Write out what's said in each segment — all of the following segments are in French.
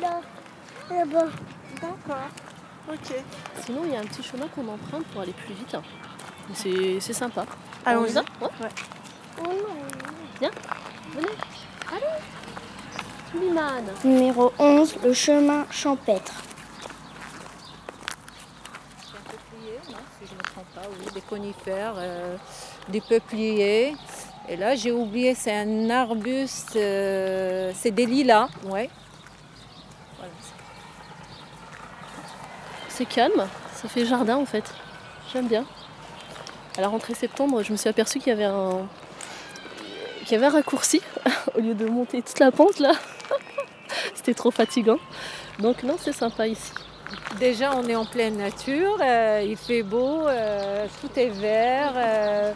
Là, là-bas. D'accord. Ok. Sinon, il y a un petit chemin qu'on emprunte pour aller plus vite. C'est c'est sympa. Allons-y. On y va Ouais. Oh non. Venez. Allez. Numéro 11, le chemin champêtre. C'est un peuplier, non, si je ne me trompe pas, oui, des conifères, euh, des peupliers. Et là, j'ai oublié, c'est un arbuste, euh, c'est des lilas, ouais. Voilà. C'est calme. Ça fait jardin en fait. J'aime bien. À la rentrée septembre, je me suis aperçue qu'il y avait un qu'il y avait un raccourci au lieu de monter toute la pente là. C'était trop fatigant. Donc non, c'est sympa ici. Déjà, on est en pleine nature, euh, il fait beau, euh, tout est vert. euh,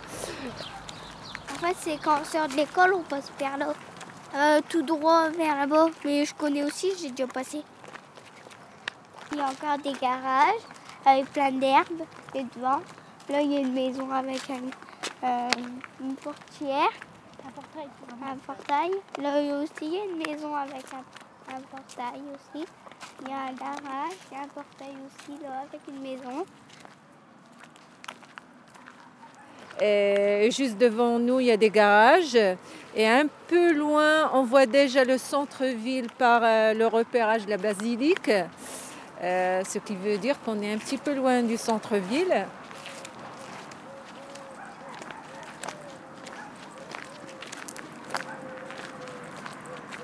En fait, c'est quand on sort de l'école, on passe vers là. Euh, tout droit vers là-bas. Mais je connais aussi, j'ai déjà passé. Il y a encore des garages avec plein d'herbes et devant. Là, il y a une maison avec un- euh, une portière. Un portail. Un portail. Là, il y a aussi une maison avec un, un portail aussi. Il y a un garage, il y a un portail aussi là avec une maison. Et juste devant nous, il y a des garages. Et un peu loin, on voit déjà le centre-ville par euh, le repérage de la basilique. Euh, ce qui veut dire qu'on est un petit peu loin du centre-ville.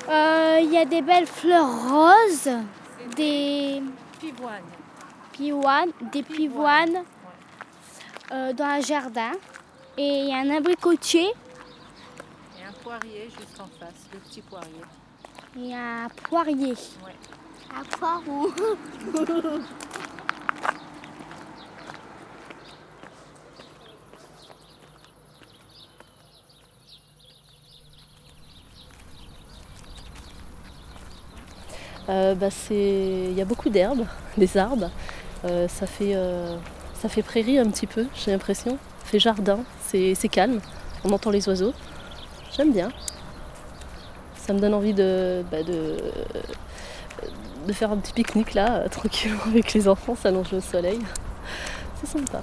Euh, Il y a des belles fleurs roses, des Pivoine. pivoines, des pivoines euh, dans un jardin. Et il y a un abricotier poirier juste en face, le petit poirier. et un poirier. Ouais. Un poireau. Euh, bah, c'est... Il y a beaucoup d'herbes, des arbres. Euh, ça, fait, euh, ça fait prairie un petit peu, j'ai l'impression. Ça fait jardin, c'est, c'est calme. On entend les oiseaux. J'aime bien. Ça me donne envie de, bah, faire un petit pique-nique là, tranquillement avec les enfants, s'allonger au soleil. C'est sympa.